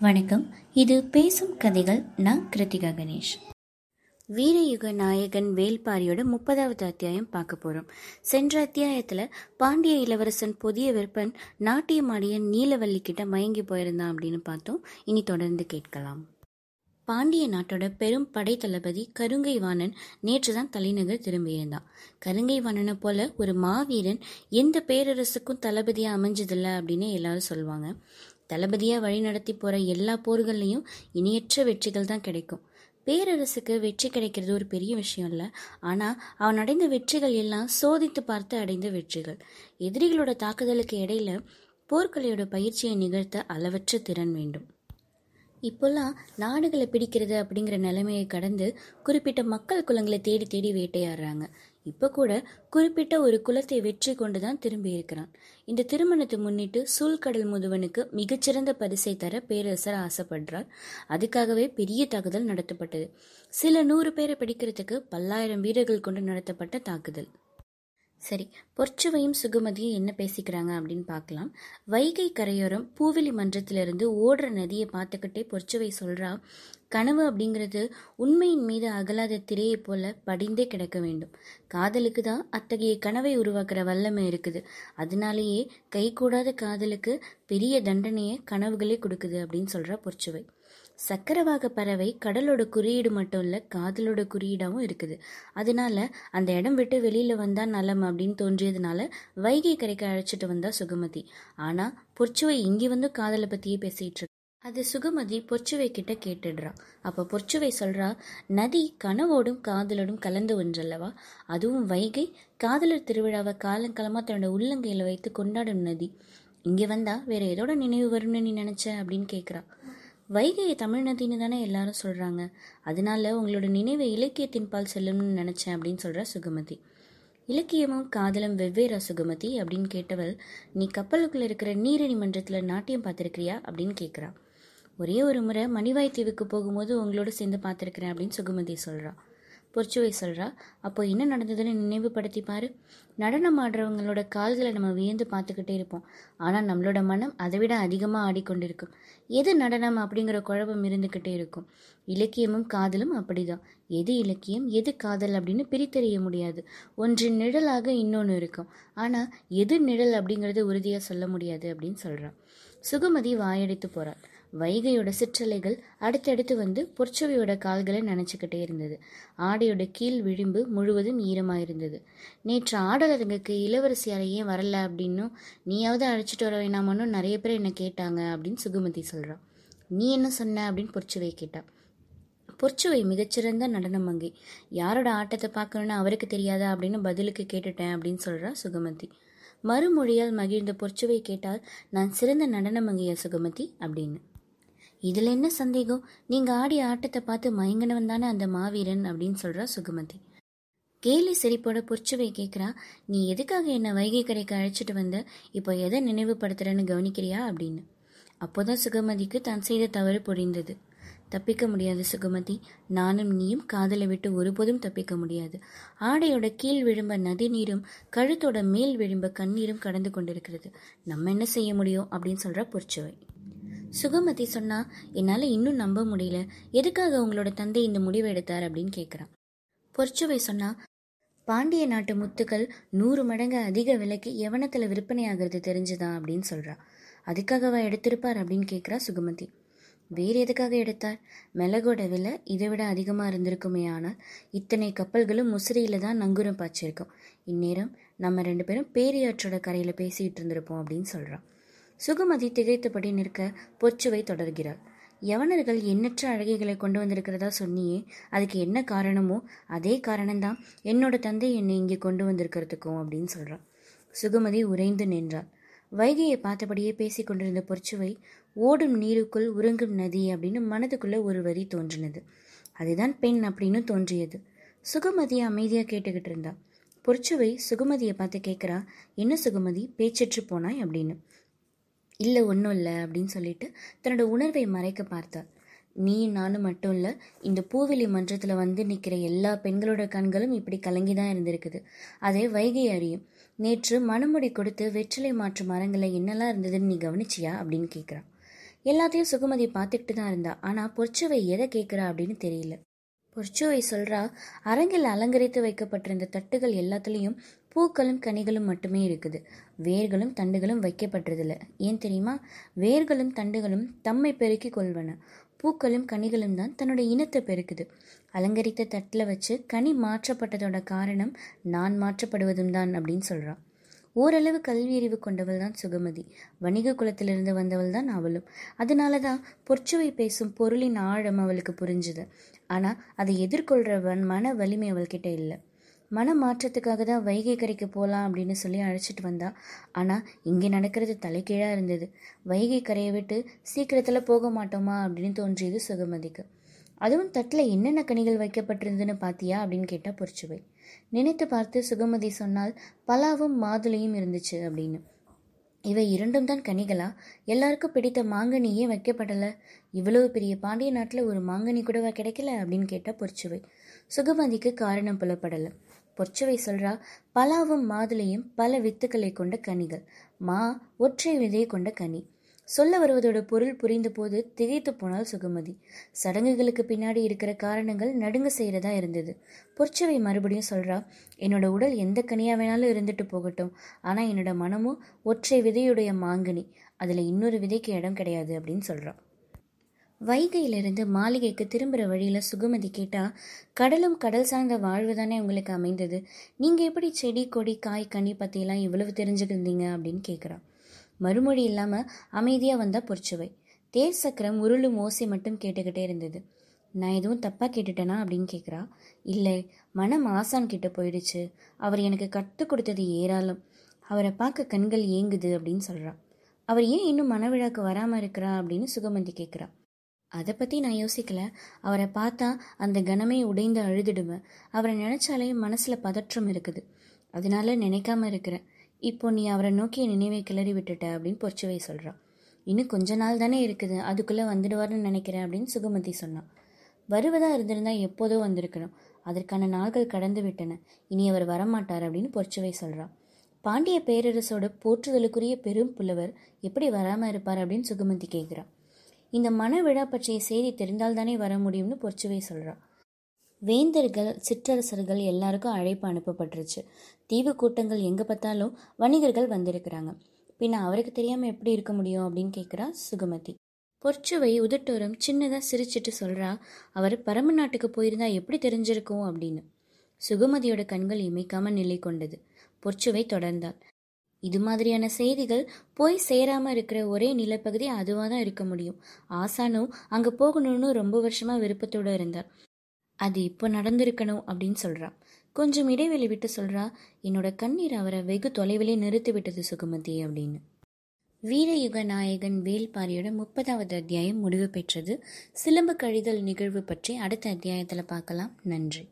வணக்கம். இது பேசும் கதைகள். நான் கிருத்திகா கணேஷ். வீரயுக நாயகன் வேல்பாரியோட முப்பதாவது அத்தியாயம் பார்க்க போறோம். சென்ற அத்தியாயத்துல பாண்டிய இளவரசன் புதிய விற்பன் நாட்டியமாடிய நீலவல்லி கிட்ட மயங்கி போயிருந்தான் அப்படின்னு பார்த்தோம். இனி தொடர்ந்து கேட்கலாம். பாண்டிய நாட்டோட பெரும் படை தளபதி கருங்கை வாணன் நேற்று தான் தலைநகர் திரும்பியிருந்தான். கருங்கை வாணனை போல ஒரு மாவீரன் எந்த பேரரசுக்கும் தளபதியா அமைஞ்சதில்லை அப்படின்னு எல்லாரும் சொல்லுவாங்க. தளபதியாக வழி நடத்தி போகிற எல்லா போர்கள்லையும் இணையற்ற வெற்றிகள் தான் கிடைக்கும். பேரரசுக்கு வெற்றி கிடைக்கிறது ஒரு பெரிய விஷயம் இல்லை. ஆனால் அவன் அடைந்த வெற்றிகள் எல்லாம் சோதித்து பார்த்து அடைந்த வெற்றிகள். எதிரிகளோட தாக்குதலுக்கு இடையில போர்க்கலையோட பயிற்சியை நிகழ்த்த அளவற்ற திறன் வேண்டும். இப்போல்லாம் நாடுகளை பிடிக்கிறது அப்படிங்கிற நிலைமையை கடந்து குறிப்பிட்ட மக்கள் குலங்களை தேடி தேடி வேட்டையாடுறாங்க. இப்போ கூட குறிப்பிட்ட ஒரு குலத்தை வெற்றி கொண்டு தான் திரும்பி இருக்கிறான். இந்த திருமணத்தை முன்னிட்டு சூழ்கடல் முதுவனுக்கு மிகச்சிறந்த பரிசை தர பேரரசர் ஆசைப்படுறார். அதுக்காகவே பெரிய தாக்குதல் நடத்தப்பட்டது. சில நூறு பேரை பிடிக்கிறதுக்கு பல்லாயிரம் வீரர்கள் கொண்டு நடத்தப்பட்ட தாக்குதல். சரி பொற்சுவையும் சுகுமதியும் என்ன பேசிக்கிறாங்க அப்படின்னு பார்க்கலாம். வைகை கரையோரம் பூவெளி மன்றத்திலிருந்து ஓடுற நதியை பார்த்துக்கிட்டே பொற்சுவை சொல்றா கனவு அப்படிங்கிறது உண்மையின் மீது அகலாத திரையை போல படிந்தே கிடக்க வேண்டும். காதலுக்கு தான் அத்தகைய கனவை உருவாக்குற வல்லமை இருக்குது. அதனாலேயே கைகூடாத காதலுக்கு பெரிய தண்டனையை கனவுகளே கொடுக்குது அப்படின்னு சொல்கிறா பொற்சுவை. சக்கரவாக பறவை கடலோட குறியீடு மட்டும் இல்லை காதலோட குறியீடாகவும் இருக்குது. அதனால அந்த இடம் விட்டு வெளியில் வந்தா நலம் அப்படின்னு தோன்றியதுனால வைகை கரைக்கு அழைச்சிட்டு வந்தா சுகமதி. ஆனா பொற்சுவை இங்கே வந்து காதலை பத்தியே பேசிட்டு இருக்கு அது சுகமதி பொற்சுவை கிட்ட கேட்டுடுறா. அப்ப பொற்சுவை சொல்றா நதி கனவோடும் காதலோடும் கலந்து ஒன்றல்லவா? அதுவும் வைகை காதலர் திருவிழாவை காலங்காலமா தன்னோட உள்ளங்கையில வைத்து கொண்டாடும் நதி. இங்க வந்தா வேற எதோட நினைவு வரும்னு நீ நினைச்ச? அப்படின்னு கேக்குறா. வைகையை தமிழ் நதின்னு தானே எல்லாரும் சொல்கிறாங்க அதனால உங்களோட நினைவு இலக்கியத்தின் பால் செல்லும்னு நினச்சேன் அப்படின்னு சொல்றா சுகமதி. இலக்கியமும் காதலும் வெவ்வேறா சுகமதி அப்படின்னு கேட்டவள் நீ கப்பலுக்குள்ள இருக்கிற நீரணி மன்றத்தில் நாட்டியம் பார்த்திருக்கிறியா? அப்படின்னு கேட்குறா ஒரே ஒரு முறை மணிவாய் தீவுக்கு போகும்போது உங்களோட சேர்ந்து பார்த்துருக்கிறேன் அப்படின்னு சுகுமதி சொல்கிறா பொற்சுவை சொல்கிறா அப்போ என்ன நடந்ததுன்னு நினைவுபடுத்தி பாரு. நடனம் ஆடுறவங்களோட கால்களை நம்ம வியந்து பார்த்துக்கிட்டே இருப்போம். ஆனால் நம்மளோட மனம் அதை விட அதிகமாக ஆடிக்கொண்டிருக்கும். எது நடனம் அப்படிங்கிற குழப்பம் இருந்துக்கிட்டே இருக்கும். இலக்கியமும் காதலும் அப்படிதான். எது இலக்கியம் எது காதல் அப்படின்னு பிரித்தறிய முடியாது. ஒன்று நிழலாக இன்னொன்று இருக்கும். ஆனால் எது நிழல் அப்படிங்கிறது உறுதியாக சொல்ல முடியாது அப்படின்னு சொல்கிறான் சுகுமதி வாயடித்து போகிறாள் வைகையோட சிற்றலைகள் அடுத்தடுத்து வந்து பொற்சுவையோட கால்களை நினச்சிக்கிட்டே இருந்தது. ஆடையோட கீழ் விளிம்பு முழுவதும் ஈரமாயிருந்தது. நேற்று ஆடலரங்குக்கு இளவரசி ஏன் வரல அப்படின்னும் நீயாவது அழைச்சிட்டு வர வேணாமான்னு நிறைய பேர் என்ன கேட்டாங்க அப்படின்னு சுகுமதி சொல்கிறான் நீ என்ன சொன்ன? அப்படின்னு பொற்சுவை கேட்டா. பொற்சுவை மிகச்சிறந்த நடனம் மங்கை. யாரோட ஆட்டத்தை பார்க்கணுன்னு அவருக்கு தெரியாதா? அப்படின்னு பதிலுக்கு கேட்டுட்டேன் அப்படின்னு சொல்கிறா சுகமதி. மறுமொழியால் மகிழ்ந்த பொற்சுவை கேட்டால் நான் சிறந்த நடன மங்கையா சுகமதி? அப்படின்னு. இதில் என்ன சந்தேகம்? நீங்கள் ஆடிய ஆட்டத்தை பார்த்து மயங்கினவன் தானே அந்த மாவீரன் அப்படின்னு சொல்கிறா சுகமதி. கேலி சிரிப்போட பொற்சுவை கேட்குறா நீ எதுக்காக என்னை வைகை கரைக்கு அழைச்சிட்டு வந்த? இப்போ எதை நினைவுபடுத்துறேன்னு கவனிக்கிறியா? அப்படின்னு. அப்போதான் சுகமதிக்கு தான் செய்த தவறு புரிந்தது. தப்பிக்க முடியாது சுகமதி. நானும் நீயும் காதலை விட்டு ஒருபோதும் தப்பிக்க முடியாது. ஆடையோட கீழ் விழும்ப நதி நீரும் கழுத்தோட மேல் விழும்ப கண்ணீரும் கடந்து கொண்டிருக்கிறது. நம்ம என்ன செய்ய முடியும்? அப்படின்னு சொல்கிற பொற்சுவை. சுகமதி சொன்னா என்னால இன்னும் நம்ப முடியல. எதுக்காக உங்களோட தந்தை இந்த முடிவை எடுத்தார்? அப்படின்னு கேட்குறான் பொற்சுவை சொன்னா பாண்டிய நாட்டு முத்துக்கள் நூறு மடங்கு அதிக விலைக்கு எவனத்துல விற்பனை ஆகிறது தெரிஞ்சுதான் அப்படின்னு சொல்றா. அதுக்காகவா எடுத்திருப்பார்? அப்படின்னு கேட்குறா சுகமதி. வேறு எதுக்காக எடுத்தார்? மிளகோட விலை இதை விட அதிகமாக இருந்திருக்குமே ஆனால் இத்தனை கப்பல்களும் முசிறியில் தான் நங்குரம் பாய்ச்சிருக்கோம். இந்நேரம் நம்ம ரெண்டு பேரும் பேரியாற்றோட கரையில் பேசிகிட்டு இருந்திருப்போம் அப்படின்னு சொல்கிறான் சுகுமதி திகைத்தபடி நிற்க பொச்சுவை தொடர்கிறாள். யவனர்கள் எண்ணற்ற அழகைகளை கொண்டு வந்திருக்கிறதா சொன்னியே அதுக்கு என்ன காரணமோ அதே காரணம்தான் என்னோட தந்தை என்னை இங்கே கொண்டு வந்திருக்கிறதுக்கும் அப்படின்னு சொல்கிறான் சுகுமதி உறைந்து நின்றாள். வைகையை பார்த்தபடியே பேசி கொண்டிருந்த பொற்சுவை ஓடும் நீருக்குள் உறங்கும் நதி அப்படின்னு மனதுக்குள்ள ஒரு வரி தோன்றினது. அதுதான் பெண் அப்படின்னு தோன்றியது. சுகுமதி அமைதியாக கேட்டுக்கிட்டு இருந்தா பொற்சுவை சுகுமதியை பார்த்து கேட்குறா என்ன சுகுமதி? பேச்சற்று போனாய்? அப்படின்னு. இல்லை ஒன்றும் இல்லை அப்படின்னு சொல்லிட்டு தன்னோட உணர்வை மறைக்க பார்த்தாள் நீ நானும் மட்டும் இல்லை இந்த பூவெளி மன்றத்தில் வந்து நிற்கிற எல்லா பெண்களோட கண்களும் இப்படி கலங்கி தான் இருந்திருக்குது. அதே வைகை அறியும். நேற்று மணமுடி கொடுத்து வெற்றிலை மாற்று மரங்களை என்னெல்லாம் இருந்ததுன்னு நீ கவனிச்சியா அப்படின்னு கேட்குறான் எல்லாத்தையும் சுகுமதி பார்த்துக்கிட்டு தான் இருந்தா. ஆனால் பொற்சுவை எதை கேட்குறா அப்படின்னு தெரியல. பொற்சுவை சொல்கிறா அரங்கில் அலங்கரித்து வைக்கப்பட்டிருந்த தட்டுகள் எல்லாத்துலேயும் பூக்களும் கனிகளும் மட்டுமே இருக்குது. வேர்களும் தண்டுகளும் வைக்கப்பட்டதில்லை. ஏன் தெரியுமா? வேர்களும் தண்டுகளும் தம்மை பெருக்கிக் கொள்வன. பூக்களும் கனிகளும் தான் தன்னோட இனத்தை பெருக்குது. அலங்கரித்த தட்டில் வச்சு கனி மாற்றப்பட்டதோட காரணம் நான் மாற்றப்படுவதும் தான் அப்படின்னு சொல்கிறான் ஓரளவு கல்வி அறிவு கொண்டவள் தான் சுகமதி. வணிக குலத்திலிருந்து வந்தவள் தான் அவளும். அதனால தான் பொற்சுவை பேசும் பொருளின் ஆழம் அவளுக்கு புரிஞ்சுது. ஆனால் அதை எதிர்கொள்கிறவன் மன வலிமை அவள்கிட்ட இல்லை. மன மாற்றத்துக்காக தான் வைகை கரைக்கு போகலாம் அப்படின்னு சொல்லி அழைச்சிட்டு வந்தா. ஆனால் இங்கே நடக்கிறது தலைகீழாக இருந்தது. வைகை கரையை விட்டு சீக்கிரத்தில் போக மாட்டோமா அப்படின்னு தோன்றியது சுகமதிக்கு. அதுவும் தட்டில் என்னென்ன கனிகள் வைக்கப்பட்டிருந்துன்னு பார்த்தியா அப்படின்னு கேட்டால் பொறிச்சுவை நினைத்து பார்த்து சுகமதி சொன்னால் பலாவும் மாதுளையும் இருந்துச்சு அப்படின்னு. இவை இரண்டும் தான் கனிகளா? எல்லாருக்கும் பிடித்த மாங்கனி ஏன் வைக்கப்படலை. இவ்வளவு பெரிய பாண்டிய நாட்டில் ஒரு மாங்கனி கூடவா கிடைக்கல? அப்படின்னு கேட்டால் பொறிச்சுவை சுகமதிக்கு காரணம் புலப்படலை. பொற்சுவை சொல்றா பலாவும் மாதுளையும் பல வித்துக்களை கொண்ட கனிகள். மா ஒற்றை விதையை கொண்ட கனி. சொல்ல வருவதோட பொருள் புரிந்த போது திகைத்து போனால் சுகமதி. சடங்குகளுக்கு பின்னாடி இருக்கிற காரணங்கள் நடுங்க செய்கிறதா இருந்தது. பொற்சவை மறுபடியும் சொல்கிறா என்னோட உடல் எந்த கனியாக வேணாலும் இருந்துட்டு போகட்டும். ஆனால் என்னோட மனமும் ஒற்றை விதையுடைய மாங்கனி. அதில் இன்னொரு விதைக்கு இடம் கிடையாது அப்படின்னு சொல்கிறான் வைகையிலிருந்து மாளிகைக்கு திரும்புகிற வழியில் சுகுமதி கேட்டால் கடலும் கடல் சார்ந்த வாழ்வு தானே உங்களுக்கு அமைந்தது. நீங்கள் எப்படி செடி கொடி காய் கனி பற்றியெல்லாம் இவ்வளவு தெரிஞ்சுக்கிருந்தீங்க? அப்படின்னு கேட்குறான் மறுமொழி இல்லாமல் அமைதியாக வந்தால் பொறிச்சுவை தேர் சக்கரம் உருளும் ஓசை மட்டும் கேட்டுக்கிட்டே இருந்தது. நான் எதுவும் தப்பாக கேட்டுட்டேனா? அப்படின்னு கேட்குறா இல்லை மனம் ஆசான் கிட்ட போயிடுச்சு. அவர் எனக்கு கற்றுக் கொடுத்தது ஏராளம். அவரை பார்க்க கண்கள் ஏங்குது அப்படின்னு சொல்கிறான் அவர் ஏன் இன்னும் மனவிழாக்கு வராமல் இருக்கிறா? அப்படின்னு சுகமந்தி கேட்குறா அதை பற்றி நான் யோசிக்கல. அவரை பார்த்தா அந்த கணமே உடைந்து அழுதுடுவேன் அவரை நினச்சாலே மனசில் பதற்றம் இருக்குது. அதனால நினைக்காம இருக்கிறேன் இப்போ நீ அவரை நோக்கி நினைவை கிளறி விட்டுட்ட அப்படின்னு பொறிச்சுவை சொல்கிறான் இன்னும் கொஞ்ச நாள் தானே இருக்குது. அதுக்குள்ளே வந்துடுவார்னு நினைக்கிறேன் அப்படின்னு சுகமதி சொன்னான் வருவதாக இருந்திருந்தா எப்போதோ வந்திருக்கணும். அதற்கான நாள்கள் கடந்து விட்டன. இனி அவர் வரமாட்டார் அப்படின்னு பொறிச்சுவை சொல்கிறான் பாண்டிய பேரரசோட போற்றுதலுக்குரிய பெரும் புலவர் எப்படி வராமல் இருப்பார் அப்படின்னு சுகமதி கேட்குறான் இந்த மன விழா பற்றிய செய்தி தெரிந்தால் தானே வர முடியும்னு பொற்சுவை சொல்கிறான் வேந்தர்கள் சிற்றரசர்கள் எல்லாருக்கும் அழைப்பு அனுப்பப்பட்டுருச்சு. தீவு கூட்டங்கள் எங்கே பார்த்தாலும் வணிகர்கள் வந்திருக்கிறாங்க. பின்ன அவருக்கு தெரியாமல் எப்படி இருக்க முடியும் அப்படின்னு கேட்குறா சுகமதி. பொற்சுவை உதட்டோரம் சின்னதாக சிரிச்சிட்டு சொல்கிறா அவர் பரம நாட்டுக்கு போயிருந்தா எப்படி தெரிஞ்சிருக்கும்? அப்படின்னு. சுகமதியோட கண்கள் இமைக்காமல் நிலை கொண்டது. பொற்சுவை தொடர்ந்தாள். இது மாதிரியான செய்திகள் போய் சேராம இருக்கிற ஒரே நிலப்பகுதி அதுவாக தான் இருக்க முடியும். ஆசானும் அங்கே போகணும்னு ரொம்ப வருஷமா விருப்பத்தோடு இருந்தார். அது இப்போ நடந்திருக்கணும் அப்படின்னு சொல்றா கொஞ்சம் இடைவெளி விட்டு சொல்றா என்னோட கண்ணீர் அவரை வெகு தொலைவிலே நிறுத்தி விட்டது சுகுமதி அப்படின்னு. வீரயுக நாயகன் வேல்பாரியோட முப்பதாவது அத்தியாயம் முடிவு பெற்றது. சிலம்பு கழிதல் நிகழ்வு பற்றி அடுத்த அத்தியாயத்தில் பார்க்கலாம். நன்றி.